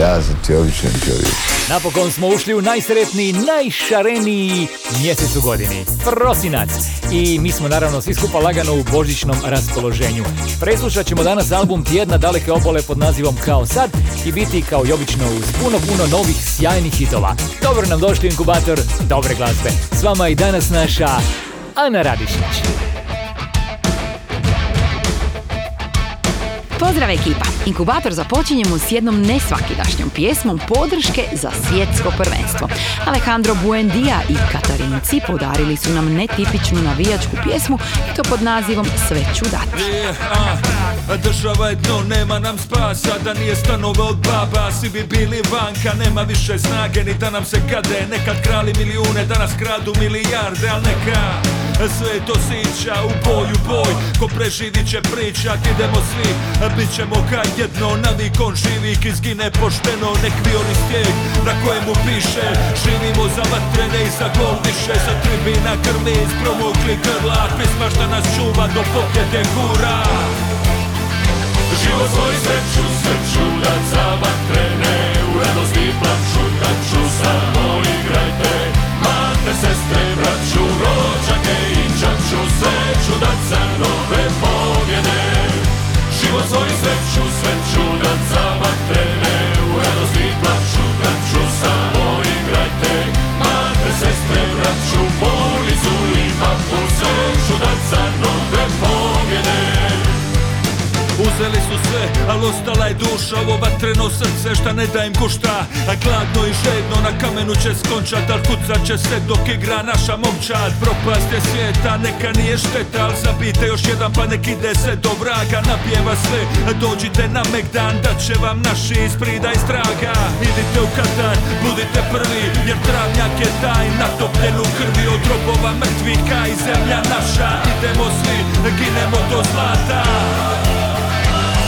Ja sam ti običan čovjek. Napokon smo ušli u najsretniji, najšareniji mjesec u godini. Prosinac. I mi smo naravno svi skupa lagano u božićnom raspoloženju. Preslušat ćemo danas album Tjedna daleke obole pod nazivom Kao sad i biti kao i obično uz puno, puno novih sjajnih hitova. Dobro nam došli inkubator dobre glazbe. S vama i danas naša Ana Radišić. Pozdrav ekipa! Inkubator započinjemo s jednom nesvakidašnjom pjesmom podrške za svjetsko prvenstvo. Alejandro Buendia i Katarinci podarili su nam netipičnu navijačku pjesmu i to pod nazivom Sve ću dati. Država je dno, nema nam spasa Da nije stanova od baba, svi bi bili vanka Nema više snage, ni da nam se kade Nekad krali milijune, danas kradu milijarde Al neka, sve to sića U boj, u boj, ko preživit će pričat Idemo svi, bit ćemo kaj jedno Navikon živik izgine pošteno Nek violi stijeg na kojemu piše Živimo za vatrene i za gol više. Za tribina krvi ispromukli grla Pisma šta nas čuva do pobjede hura Život svoj sreću, sreću da za vatrene al ostala je duša Ovo vatreno srce šta ne da im kušta A gladno i žedno na kamenu će skončat Al kucat će se dok igra naša momčad. Propast je svijeta, neka nije šteta Al zabite još jedan pa nek ide se do vraga Napjeva sve, dođite na Megdan Da će vam naši isprida i straga. Idite u Katar, budite prvi Jer travnjak je taj natopljen u krvi Od robova mrtvika i zemlja naša. Idemo svi, ginemo do zlata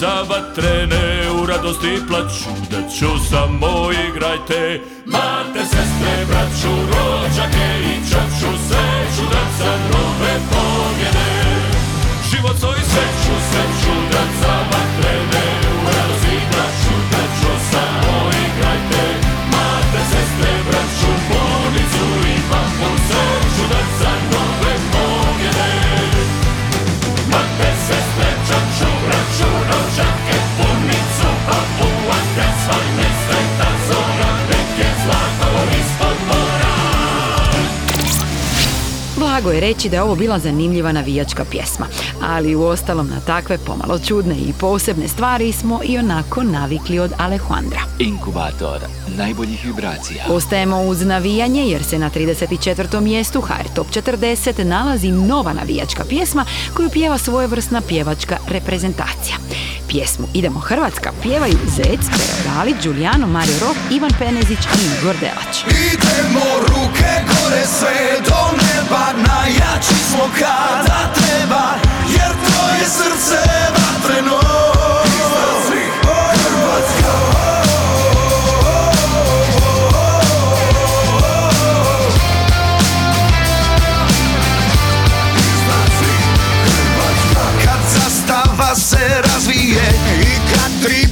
za vatrene U radosti plaću, da ću samo igrajte. Mate, sestre, braću, rođake i čaču Sreću da za nove pobjede. Život svoj sreću, sreću Blago je reći da je ovo bila zanimljiva navijačka pjesma, ali u ostalom na takve pomalo čudne i posebne stvari smo i onako navikli od Alejandra. Inkubator najboljih vibracija. Ostajemo uz navijanje jer se na 34. mjestu HR Top 40 nalazi nova navijačka pjesma koju pjeva svojevrsna pjevačka reprezentacija. Pjesmu Idemo Hrvatska pjevaju Zec, Perorali, Giuliano, Mario Rok, Ivan Penezić i Igor Delač. Idemo ruke gore sve do neba Najjači smo kada treba Jer to je srce vatreno se razvije i kad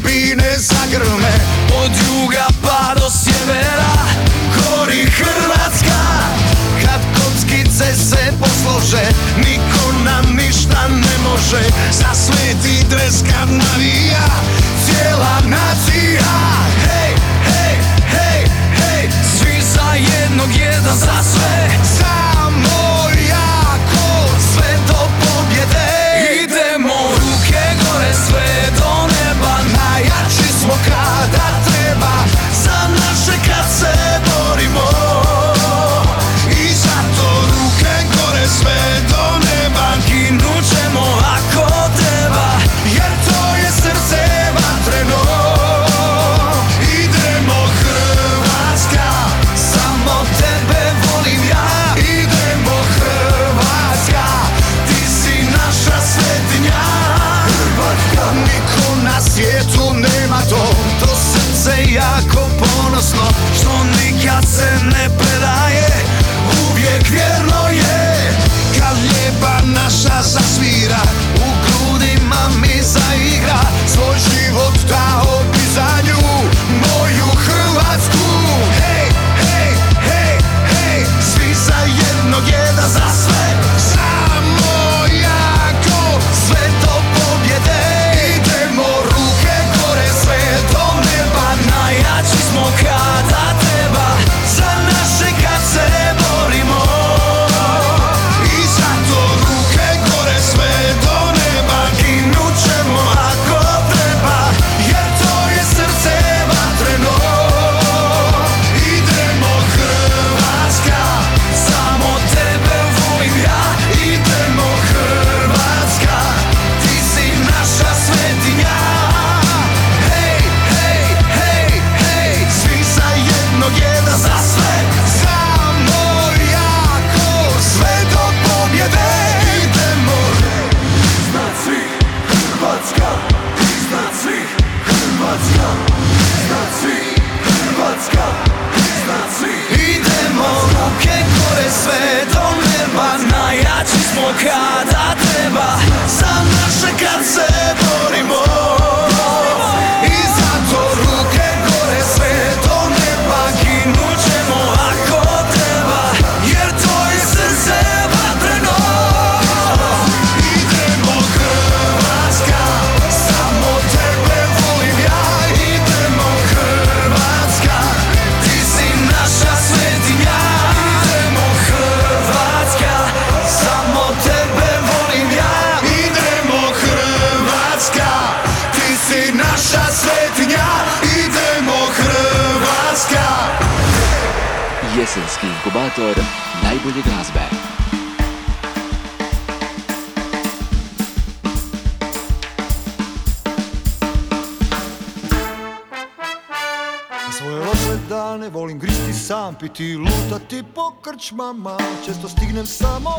Svoje loše dane. Volim gristi sam, piti lutati po krčmama. Često stignem samo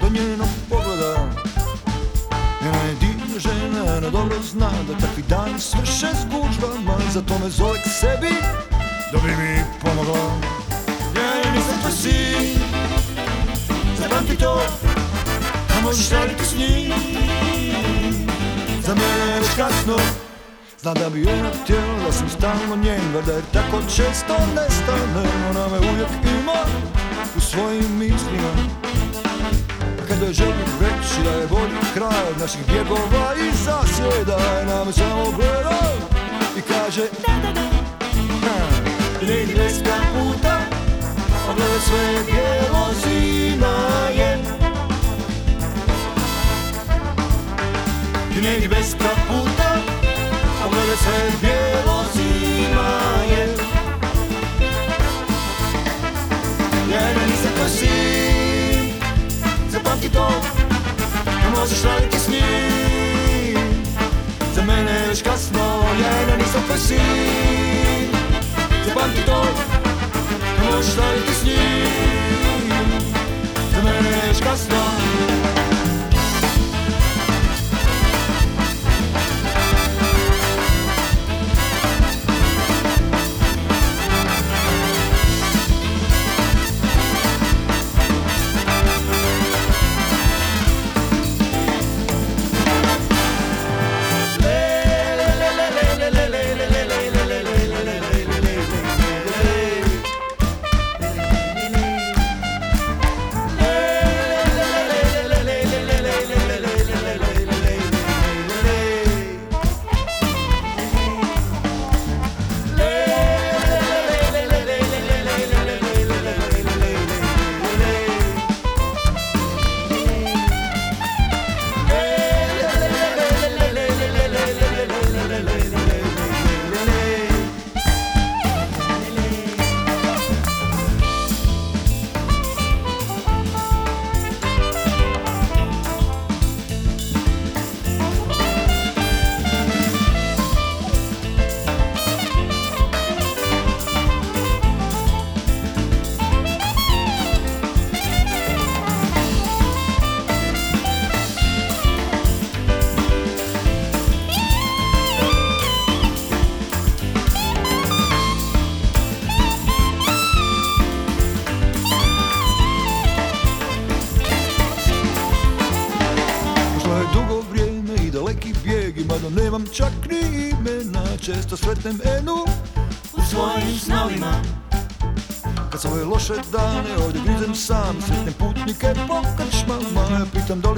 do njenog pogleda. Njena je divna žena, ona dobro zna da takvi dani svrše s gužvama. Zato me zove k sebi, da bi mi pomogla. Ja nisam tvoj sin, zapamti to, a možeš raditi s njim. Za mene je već kasno, Znam da bi ona htjela da sam stalno njen Valjda jer tako često nestane Ona me uvijek ima u svojim mislima. Kada želim reći da je bolji kraj Od naših bjegova i zasjeda Ona me samo gleda i kaže da da da. Idi deska puta Pogledaj sve bijelo zima je. Idi bez kaputa Pogledaj sve bijelo zima je. Ja ne nisam tvoj sin Zapamti to Ne možeš raditi s njim Za mene je već kasno Ja ne nisam tvoj sin Zapamti to Ne možeš raditi s njim Za mene je već kasno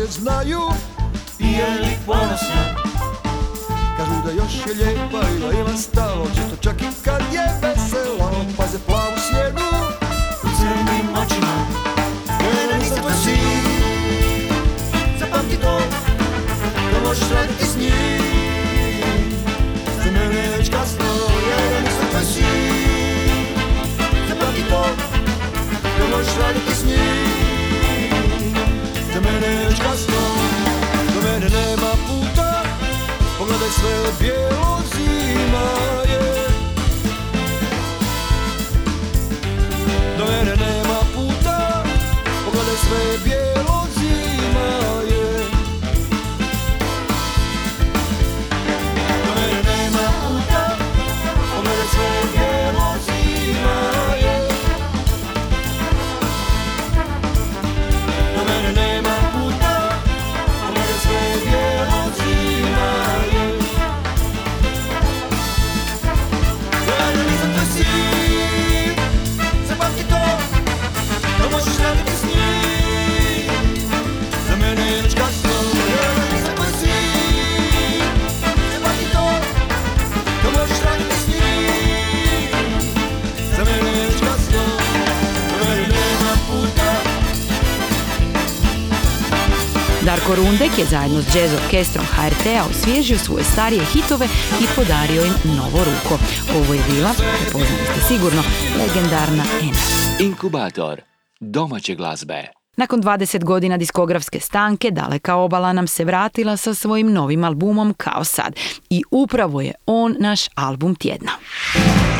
pitam da li je zajedno s jazz orkestrom HRT-a osvježio svoje starije hitove i podario im novo ruko. Ovo je bila, prepoznali ste sigurno, legendarna Ena. Inkubator domaće glazbe. Nakon 20 godina diskografske stanke, Daleka obala nam se vratila sa svojim novim albumom Kao sad. I upravo je on naš album tjedna.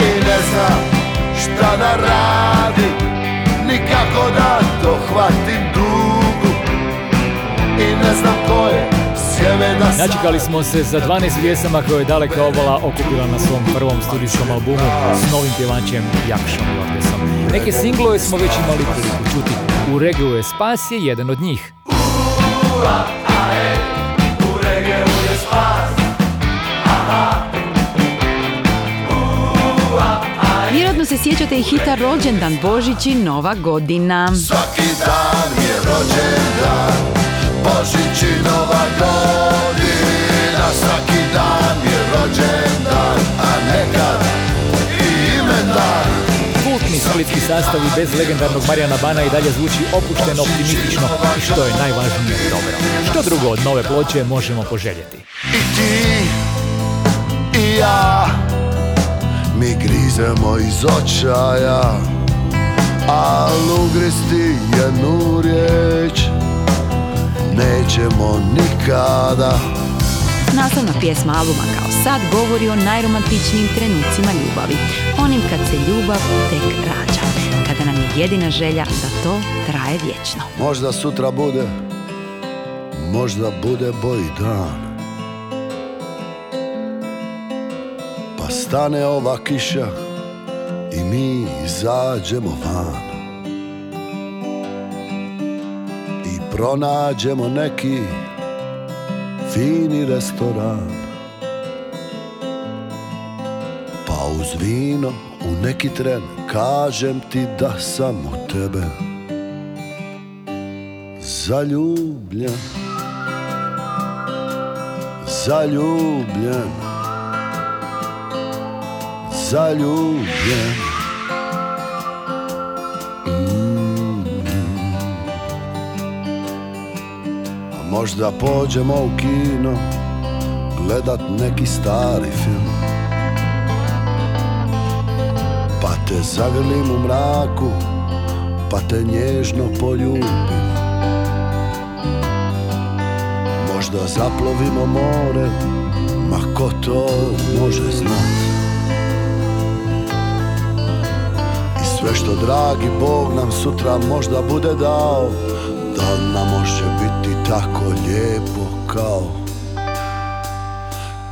I ne znam šta da Načekali smo se za 12 pjesama koje je Daleka obala okupila na svom prvom studijskom albumu s novim pjevačem Jakšom Jorgesom. Neke singlove smo već imali priliku čuti. U regiju je spas je jedan od njih. U regiju je spas Vjerojatno se sjećate i hita Rođendan Božić i Nova godina. Svaki dan je rođendan Božić i Nova godina Svaki dan je rođendan A nekad i imendan Kultni splitski sastav i bez legendarnog Marijana Bana i dalje zvuči opušteno, optimistično i što je najvažnije dobro. Što drugo od nove ploče možemo poželjeti? I ti i ja Mi grizemo iz očaja Al ugristi jednu riječ Nećemo nikada Naslovna pjesma albuma Kao sad govori o najromantičnijim trenucima ljubavi. Onim kad se ljubav tek rađa. Kada nam je jedina želja da to traje vječno. Možda sutra bude Možda bude bolji dan Pa stane ova kiša I mi izađemo van pronađemo neki Fini restoran. Pa uz vino u neki tren Kažem ti da sam u tebe Zaljubljen. Zaljubljen. Zaljubljen Možda pođemo u kino Gledat neki stari film. Pa te zagrlim u mraku Pa te nježno poljubim. Možda zaplovimo more Ma ko to može znat. I sve što dragi Bog nam sutra možda bude dao tako lijepo kao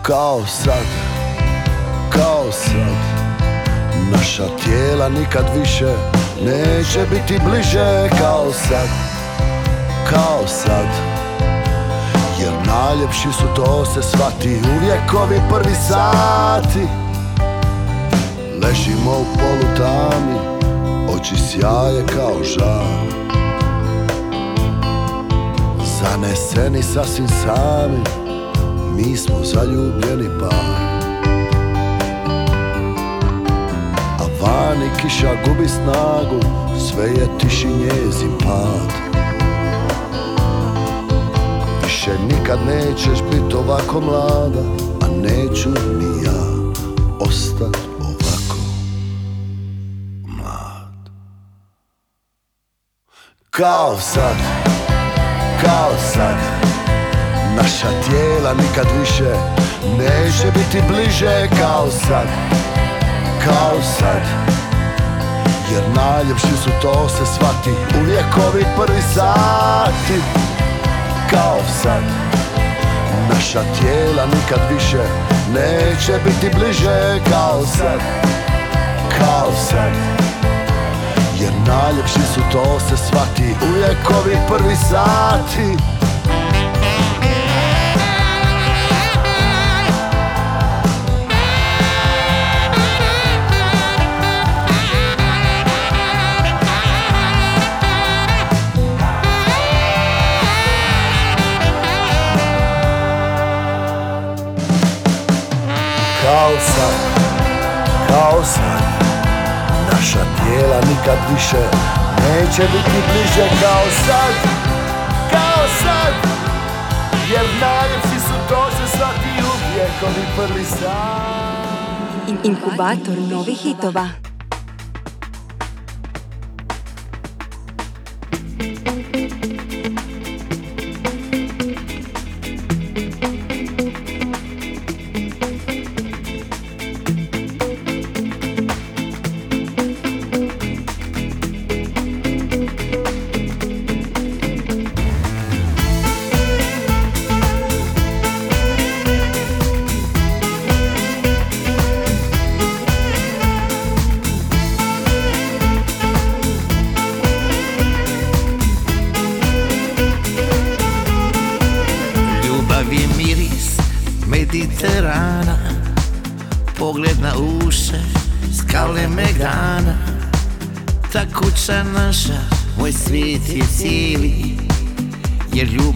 Kao sad Kao sad. Naša tijela nikad više Neće biti bliže kao sad Kao sad. Jer Najljepši su to se svati Uvijek ovi prvi sati. Ležimo u polutami Oči sjaje kao žal Zaneseni sasvim sami Mi smo zaljubljeni par. A vani kiša gubi snagu Sve je tiši njezin pad. Više nikad nećeš bit ovako mlada A neću ni ja ostat ovako Kao sad, kao sad Naša tijela nikad više Neće biti bliže kao sad Kao sad. Jer najljepši su to se svati Uvijek ovi prvi sati. Kao sad Naša tijela nikad više neće biti bliže kao sad Kao sad Jer najljepši su to se svati Uvijek ovi prvi sati. Kao sad, kao Naša tijela nikad više Neće biti bliže kao sad Kao sad Jer najljepši su to se svati uvijek Ovi prvi sad Inkubator novih hitova.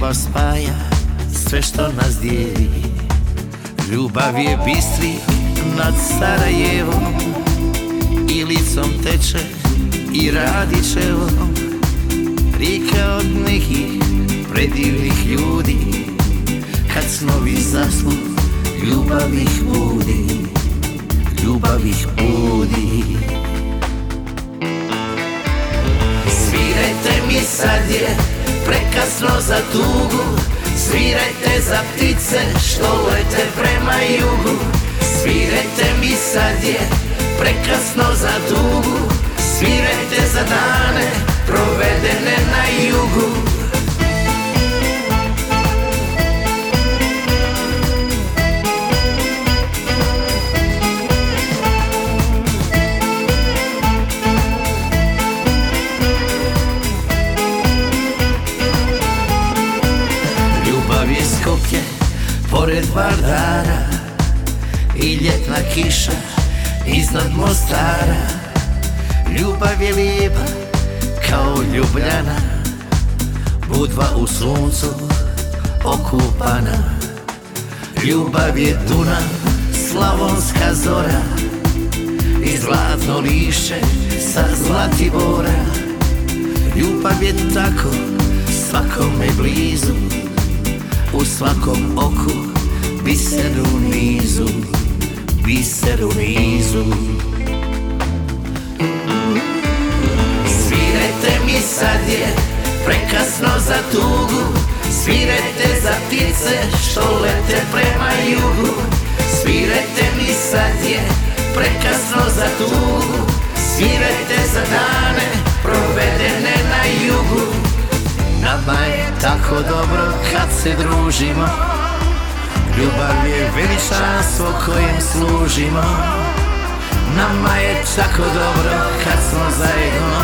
Ljubav spaja Sve što nas dijeli. Ljubav je bistri Nad Sarajevom. Ilicom teče I Radićevom Rika od nekih predivnih ljudi. Kad snovi zasnu, ljubav ih budi. Ljubav ih budi. Svirajte mi sad je prekasno za tugu. Svirajte za ptice što lete prema jugu. Svirajte mi sad je prekasno za tugu. Svirajte za dane provedene na jugu pored Vardara I ljetna kiša iznad Mostara. Ljubav je lijepa kao ljubljana Budva u suncu okupana. Ljubav je Dunav, slavonska zora I zlatno lišće sa Zlatibora. Ljubav je tako svakome blizu U svakom oku biser u nizu Biser u nizu. Svirajte mi sad je prekasno za tugu Svirajte za ptice što lete prema jugu. Svirajte mi sad je prekasno za tugu Svirajte za dane provedene na jugu. Nama je tako dobro kad se družimo Ljubav je veličanstvo kojem služimo. Nama je tako dobro kad smo zajedno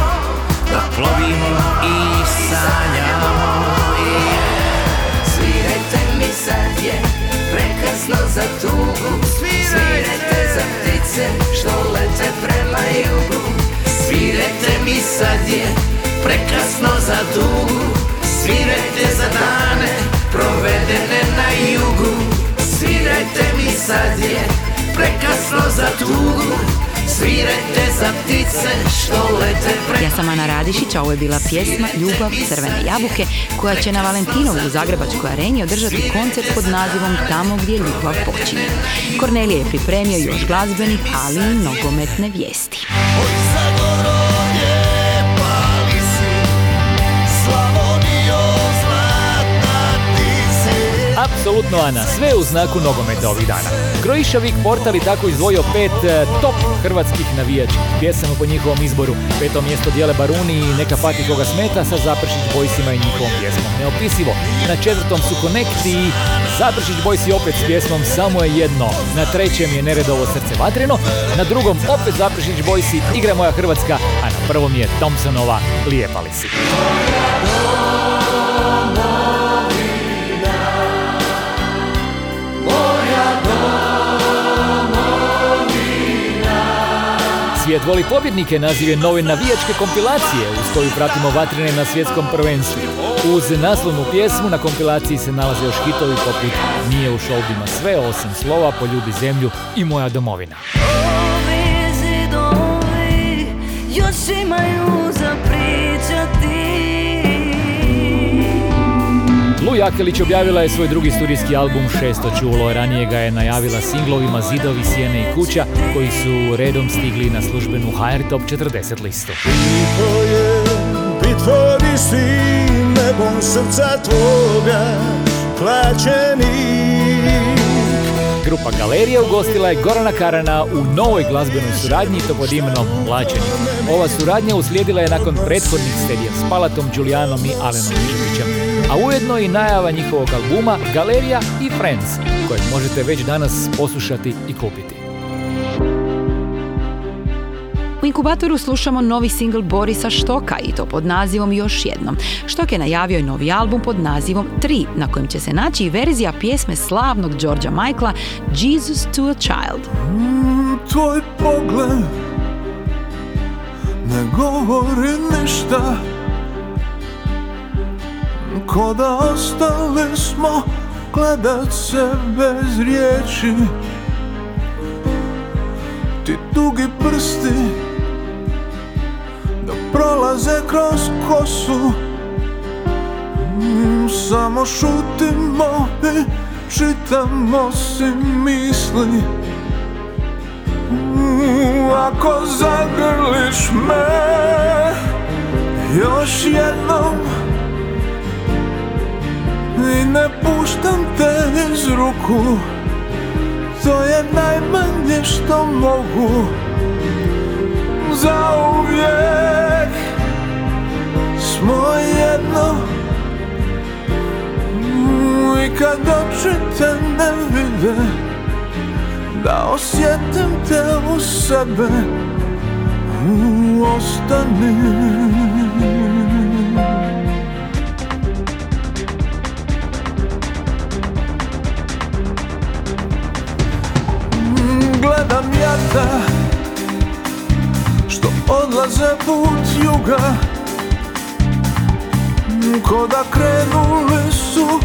Da plovimo i sanjamo. Svirajte mi za tugu. Svirajte za ptice što lete prema jugu. Svirajte mi sad je prekasno za dugu Svirajte za dane provedene na jugu Svirajte mi sad je prekasno za tugu Svirajte za ptice što lete Ja sam Ana Radišić, a ovo je bila pjesma Ljubav crvene jabuke koja će na Valentinovu u Zagrebačkoj areni održati koncert pod nazivom Tamo gdje ljubav počinje. Kornelije je pripremio još glazbenih, ali i nogometne vijesti. Apsolutno Ana, sve u znaku nogometa ovih dana. Kroišavik portal je tako izdvojio pet e, top hrvatskih navijačkih pjesama po njihovom izboru. Peto mjesto dijele Baruni i Neka pati koga smeta sa Zapršić Bojsima i njihovom pjesmom. Neopisivo. Na četvrtom su Connect i Zapršić Bojsi opet s pjesmom Samo je jedno. Na trećem je Neredovo srce vatreno. Na drugom opet Zapršić Bojsi Igra moja Hrvatska. A na prvom je Thompsonova Lijepa li si. Svijet voli pobjednike naziv nove navijačke kompilacije uz koju pratimo vatrene na svjetskom prvenstvu. Uz naslovnu pjesmu na kompilaciji se nalaze još hitovi poput Nije u šoldima sve osim slova, poljubi zemlju i moja domovina. još imaju Lu Jakelić objavila je svoj drugi studijski album Šesto čulo, ranije ga je najavila singlovima Zidovi, Sjene i Kuća, koji su redom stigli na službenu HR Top 40 listu. To je bitvori si nebom srca tvoga plaćenik Grupa Galerija ugostila je Gorana Karana u novoj glazbenoj suradnji to pod imenom Plaćenik. Ova suradnja uslijedila je nakon prethodnih stedija s Palatom, Đulijanom i Alenom Miževićem, a ujedno i najava njihovog albuma Galerija i Friends, kojeg možete već danas poslušati i kupiti. U inkubatoru slušamo novi singl Borisa Štoka i to pod nazivom Još jednom. Štok je najavio i novi album pod nazivom 3, na kojem će se naći i verzija pjesme slavnog Georgia Michaela Jesus to a Child. Tvoj pogled ne govori ništa Ko da ostali smo gledat se bez riječi. Ti dugi prsti da prolaze kroz kosu. Mm, Samo šutimo i čitamo si misli. Mm, Ako zagrliš me još jednom I ne puštam te iz ruku. To je najmanje što mogu. Zauvijek smo jedno. I kad oči te ne vide Da osjetim te u sebe Jata Što odlaze put juga. Ko da krenuli su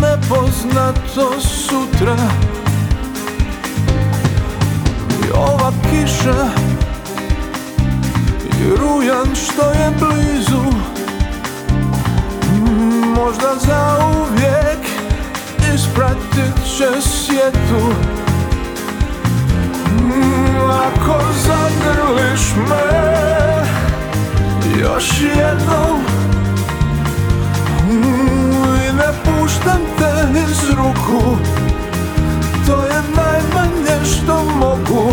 nepoznato sutra. I ova kiša I rujan što je blizu. Možda zauvijek ispratit će svijetu. Mm, Ako zagrliš me još jednom. Mm, I ne puštam te iz ruku To je najmanje što mogu.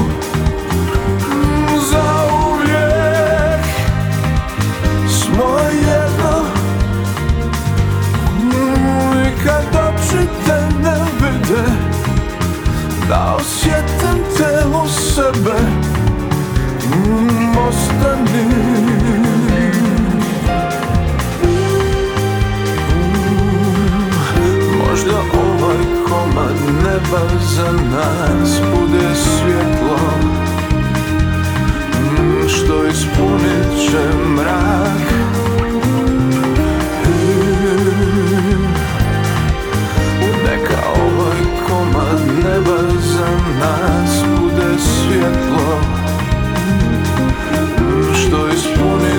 Mm, Zauvijek smo jedno. Mm, I kad oči te ne vide Da osjetim te u sebe. Mm, Ostani. Možda ovaj komad ne neba za nas bude svjetlo. Mm, Što ispunit će mrak. Mm, Neka ovaj komad neba nas bude svjetlo Što ispunit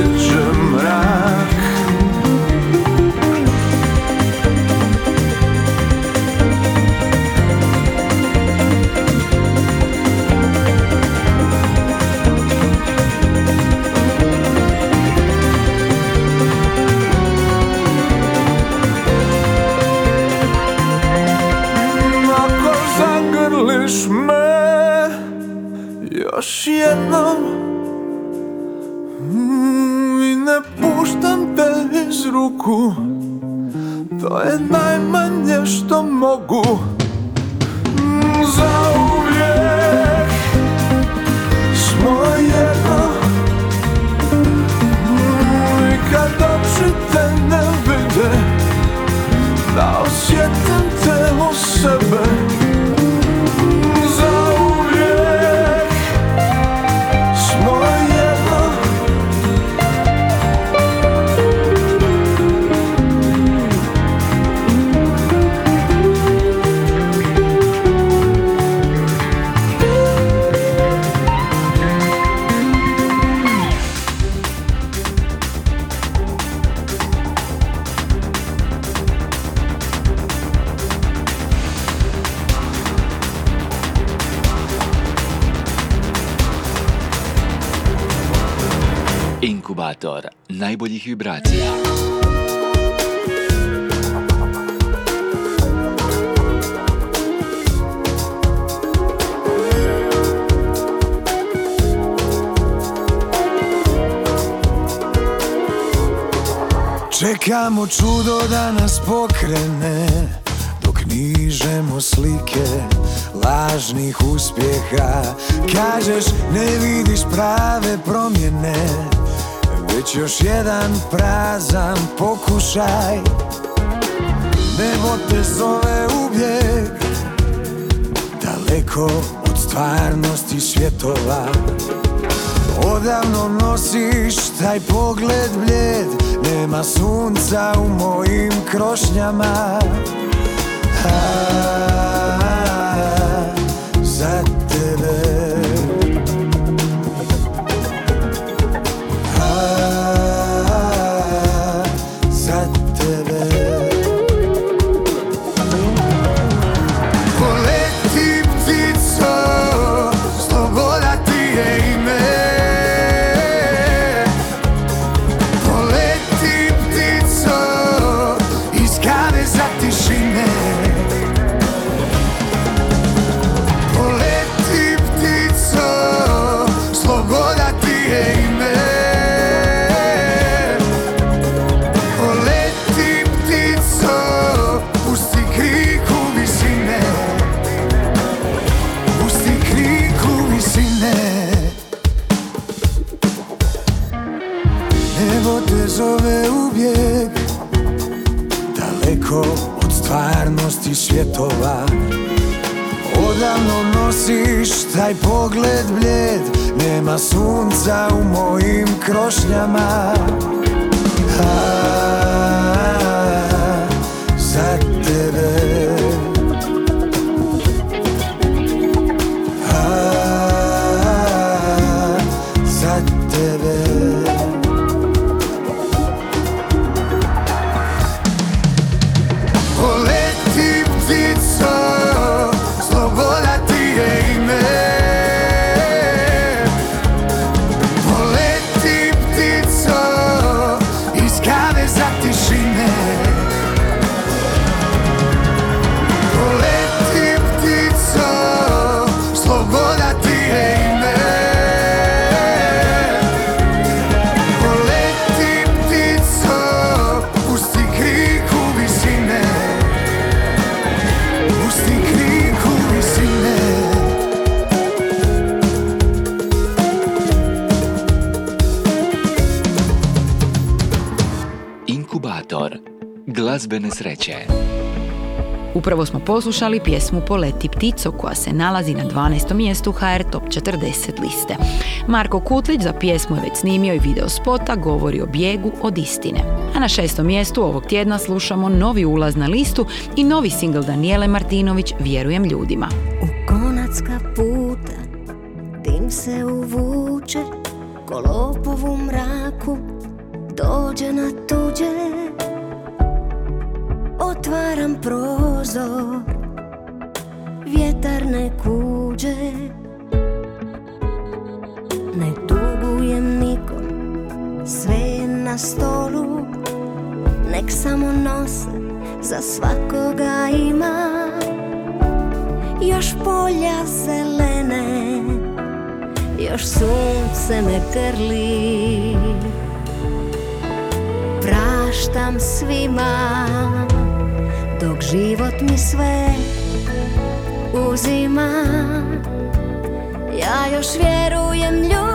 Čekamo čudo da nas pokrene Dok nižemo slike lažnih uspjeha. Kažeš ne vidiš prave promjene Već još jedan prazan pokušaj. Nebo te zove uvijek Daleko od stvarnosti svjetova Odavno nosiš taj pogled bljed Nema sunca u mojim krošnjama. A, Za nosiš taj pogled bljed Nema sunca u mojim krošnjama glazbene sreće. Upravo smo poslušali pjesmu Poleti ptico koja se nalazi na 12. mjestu HR Top 40 liste. Marko Kutlić za pjesmu je već snimio i video spota govori o bijegu od istine. A na šestom mjestu ovog tjedna slušamo novi ulaz na listu i novi singl Danijele Martinović Vjerujem ljudima. konacka puta Dim se uvuče Ko lopov u mraku Dođe na tuđe Otvaram prozor. Vjetar ne kuđe. Ne dugujem nikom Sve je na stolu. Nek samo nose Za svakoga ima. Još polja zelene Još sunce me grli. Praštam svima Dok život mi sve uzima. Ja još vjerujem ljudima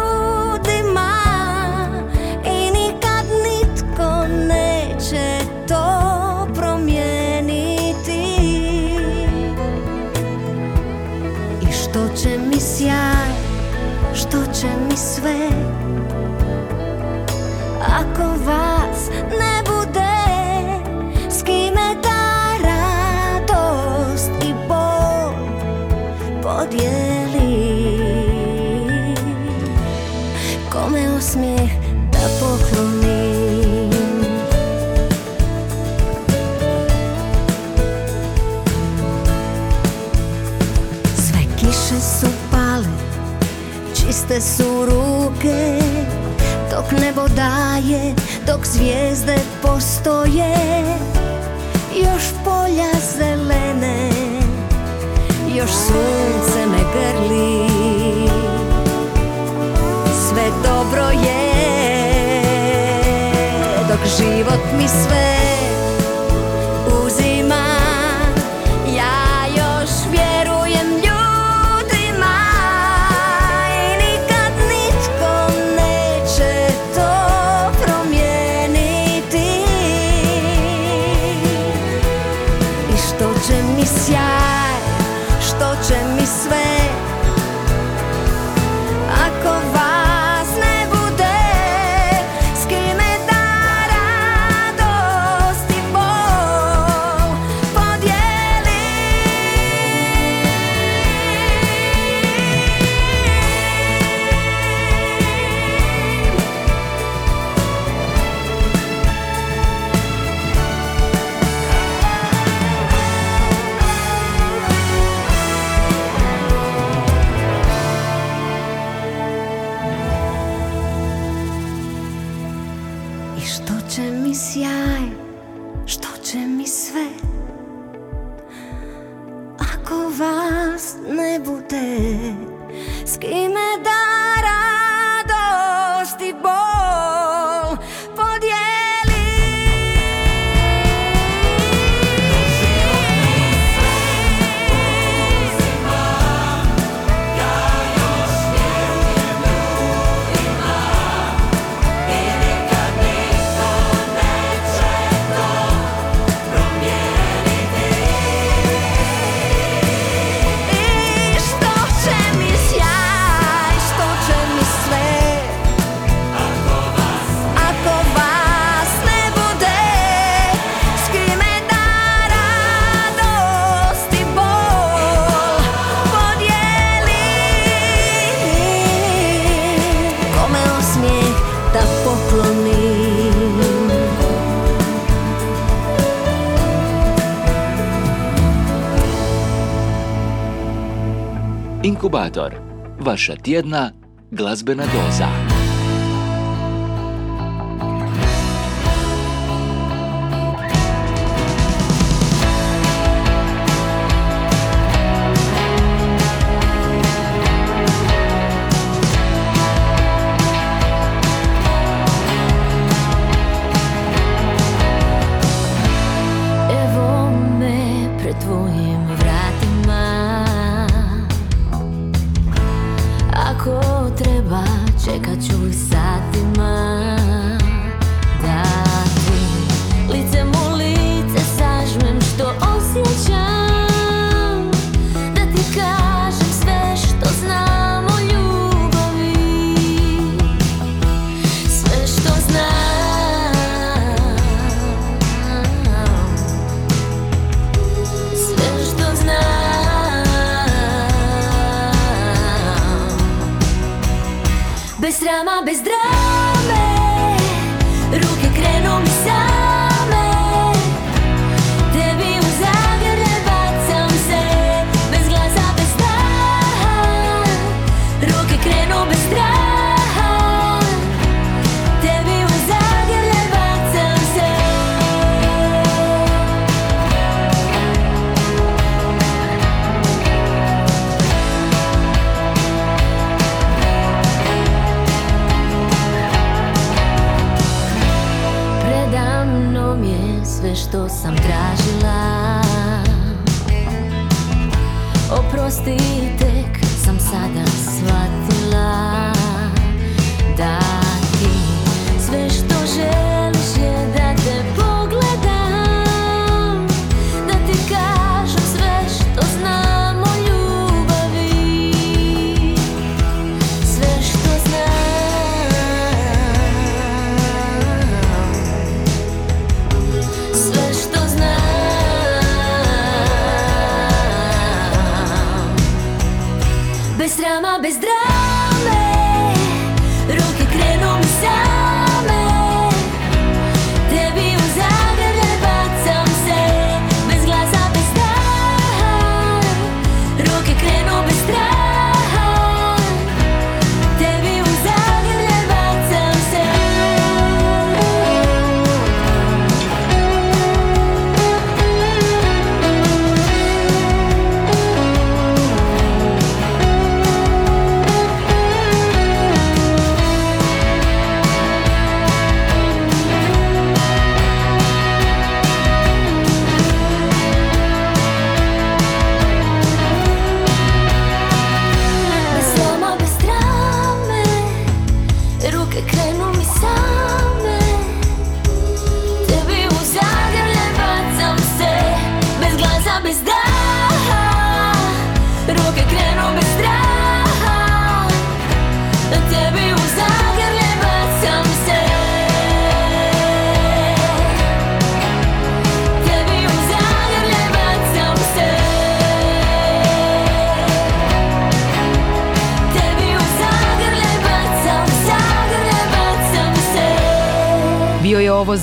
su ruke Dok nebo daje, dok zvijezde postoje. Još polja zelene, još sunce me grli. Sve dobro je, dok život mi sve Inkubator. Vaša tjedna glazbena doza.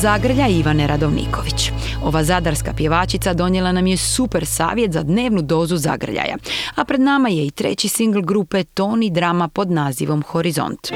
zagrlja Ivane Radovniković. Ova zadarska pjevačica donijela nam je super savjet za dnevnu dozu zagrljaja. A pred nama je i treći singl grupe Toni Drama pod nazivom Horizont.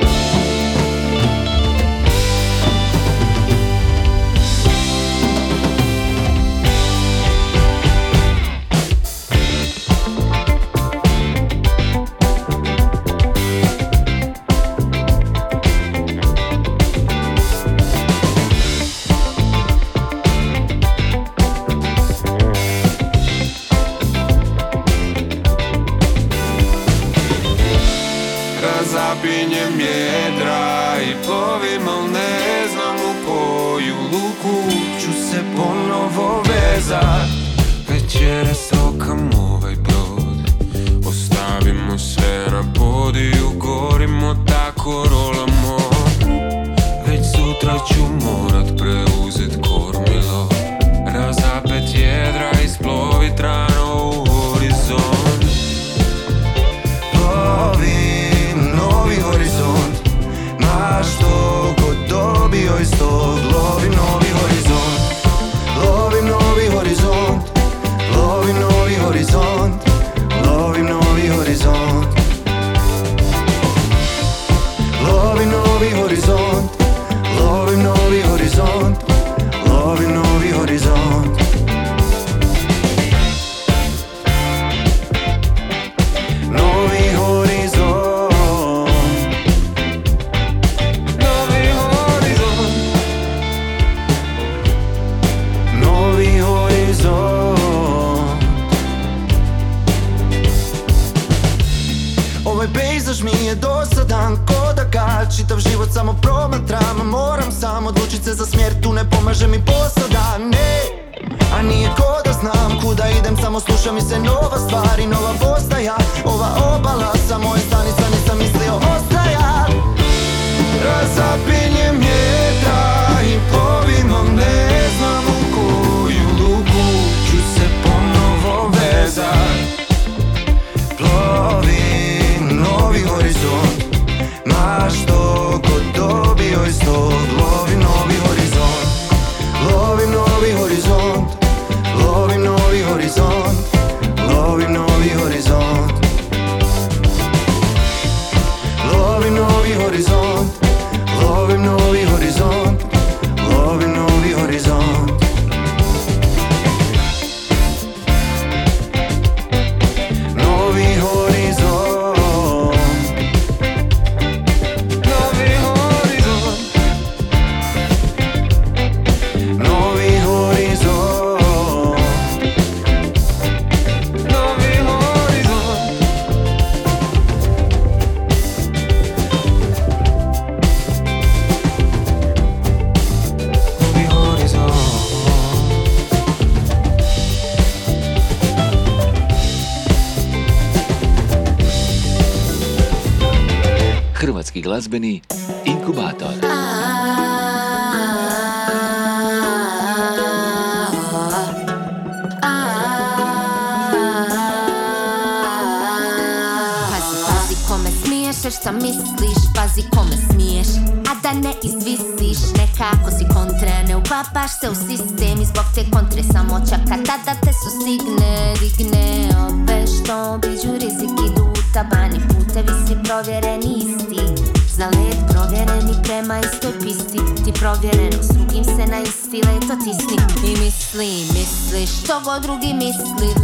God drugi mislili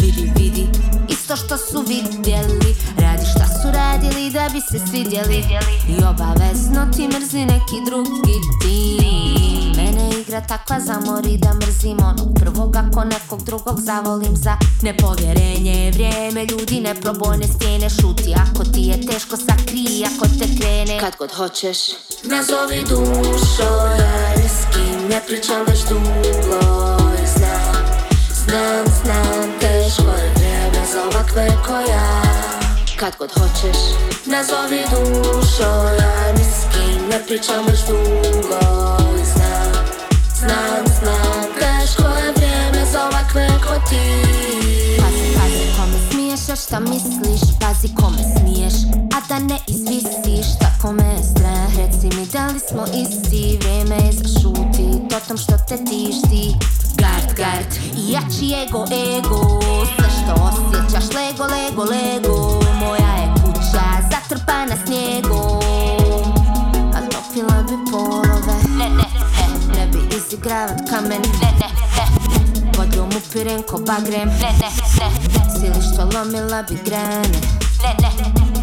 Vidi, vidi, isto što su vidjeli. Radi šta su radili da bi se svidjeli. I obavezno ti mrzi neki drugi tim Mene igra takva zamori da mrzim onog prvog. Ako nekog drugog zavolim za nepovjerenje. Vrijeme ljudi ne probojne stijene šuti Ako ti je teško sakri, ako te krene. Kad god hoćeš. Nazovi dušo, ni s kim ne pričam već dugo znam, znam, teško je vrijeme za ovakve ko ja Kad god hoćeš Nazovi dušo, ja ni s kim ne pričam već dugo. I Znam, znam, znam, teško je vrijeme za ovakve ko ti. Pazi, pazi kome jer šta misliš? Pazi kome smiješ, a da ne izvisiš. Tako me strah, reci mi da li smo isti? Vrijeme je za šutit o tom što te tišti. Gard, gard, jači ego, ego. Sve što osjećaš, lego, lego, lego. Moja je kuća zatrpana snijegom. A topila bi polove. Ne, ne, ne, ne bi izigravat kamen. Ne, ne, Vodom upirem ko bagrem Ne, ne, ne, ne. Sili što lomila bi grane. Ne, ne,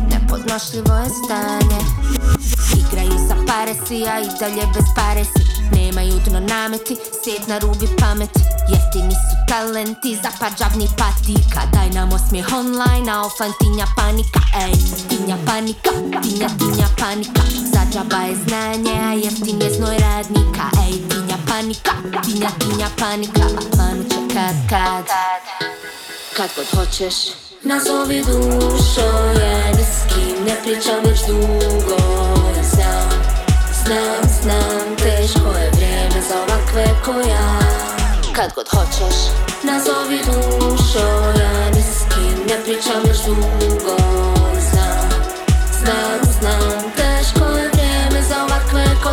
nepodnošljivo je stanje. Igraju za pare si, a i dalje bez pare si. Nemaju dno nameti, svijet na rubi pameti. Jeftini su talenti za par džavni patika. Daj nam osmijeh online, a offline tinja panika. Ej, tinja panika, tinja, tinja panika. Za džaba je znanje, a jeftin je znoj radnika. Ej, panika, tinja, tinja panika. A panu će kad, kad. Kad god hoćeš Nazovi dušo, ja ni s kim ne pričam već dugo Znam, znam, znam, teško je vrijeme za ovakve ko ja. Kad god hoćeš Nazovi dušo, ja ni s kim ne pričam već dugo Znam, znam, znam, teško je vrijeme za ovakve ko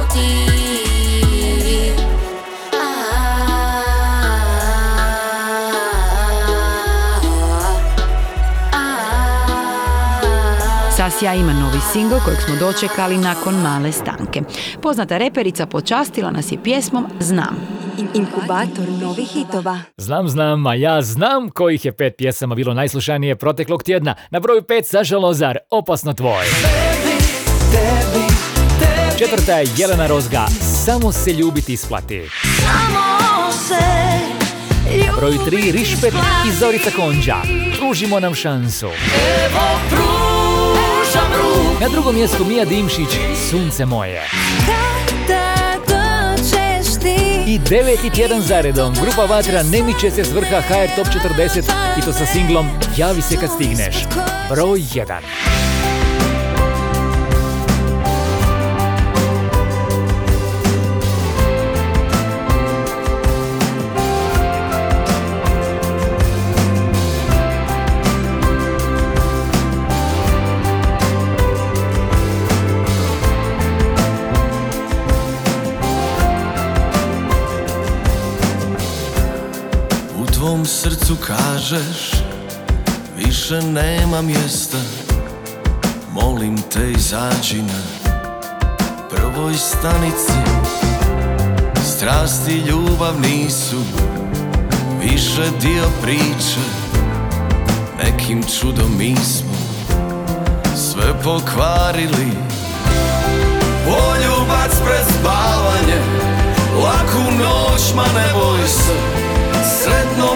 Sasja ima novi singl kojeg smo dočekali nakon male stanke. Poznata reperica počastila nas je pjesmom Znam. Inkubator novih hitova. Znam, znam, a ja znam kojih je pet pjesama bilo najslušanije proteklog tjedna. Na broju pet Saša Lozar, Opasno tvoj. Četvrta je Jelena Rozga, Samo se ljubiti isplati. Na broju tri Rišpet i Zorica Konđa, Pružimo nam šansu. Na drugom mjestu Mija Dimšić, Sunce moje. I deveti tjedan zaredom, grupa Vatra ne miče se s vrha HR Top 40 i to sa singlom Javi se kad stigneš. Broj 1. U tvom srcu kažeš Više nema mjesta. Molim te izađi na Prvoj stanici. Strasti i ljubav nisu Više dio priče. Nekim čudom mi smo Sve pokvarili. Poljubac pred spavanje Laku noć, ma ne boj se. Sretno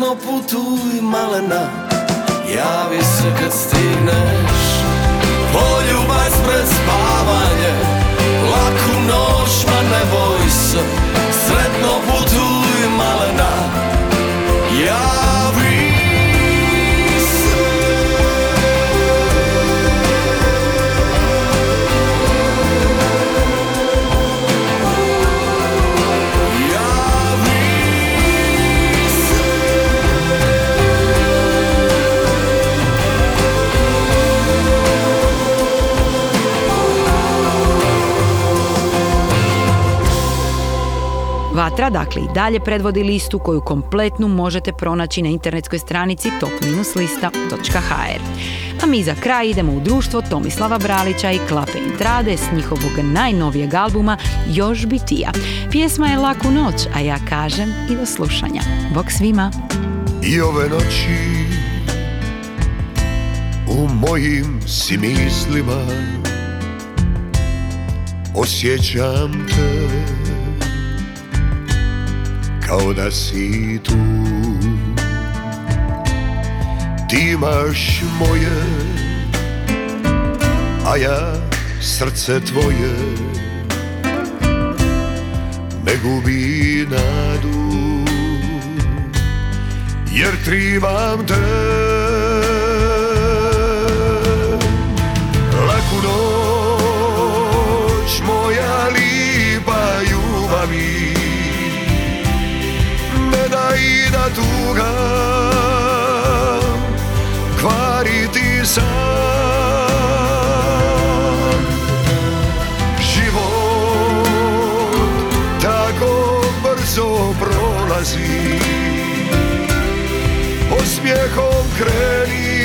Sretno putuj malena Dakle, i dalje predvodi listu koju kompletnu možete pronaći na internetskoj stranici top-lista.hr. A mi za kraj idemo u društvo Tomislava Bralića i Klape Intrade s njihovog najnovijeg albuma Još bi tija. Pjesma je Laku noć, a ja kažem i do slušanja. Bog svima! I ove noći u mojim si mislima Osjećam te kao da si tu. Ti imaš moje, a ja srce tvoje. Ne gubi nadu jer tribam te. Laku moja lipa ljubavi da tuga kvari ti sam. Život tako brzo prolazi osmijehom kreni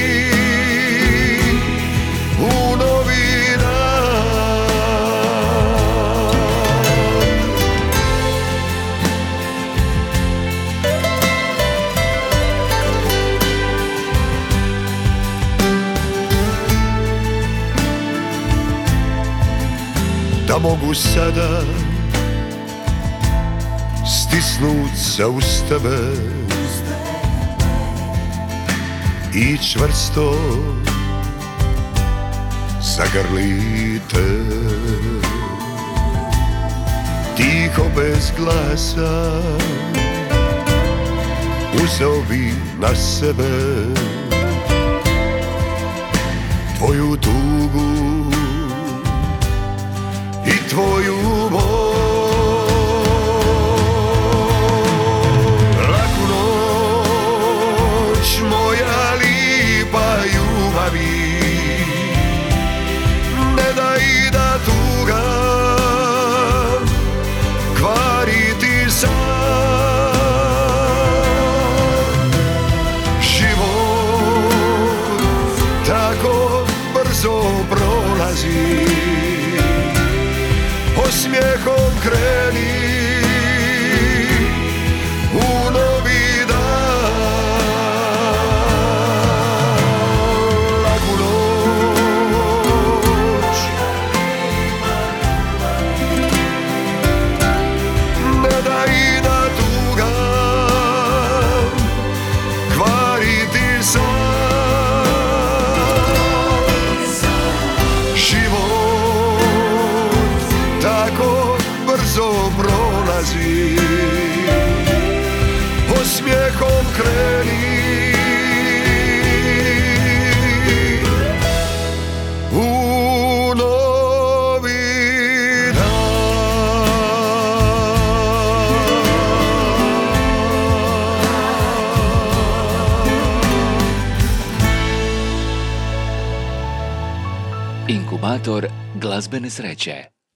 Da mogu sada stisnut se uz tebe. I čvrsto zagrlite. Tiho bez glasa uzeo bi na sebe Tvoju tugu tvoju bol Inkubator glazbene sreće.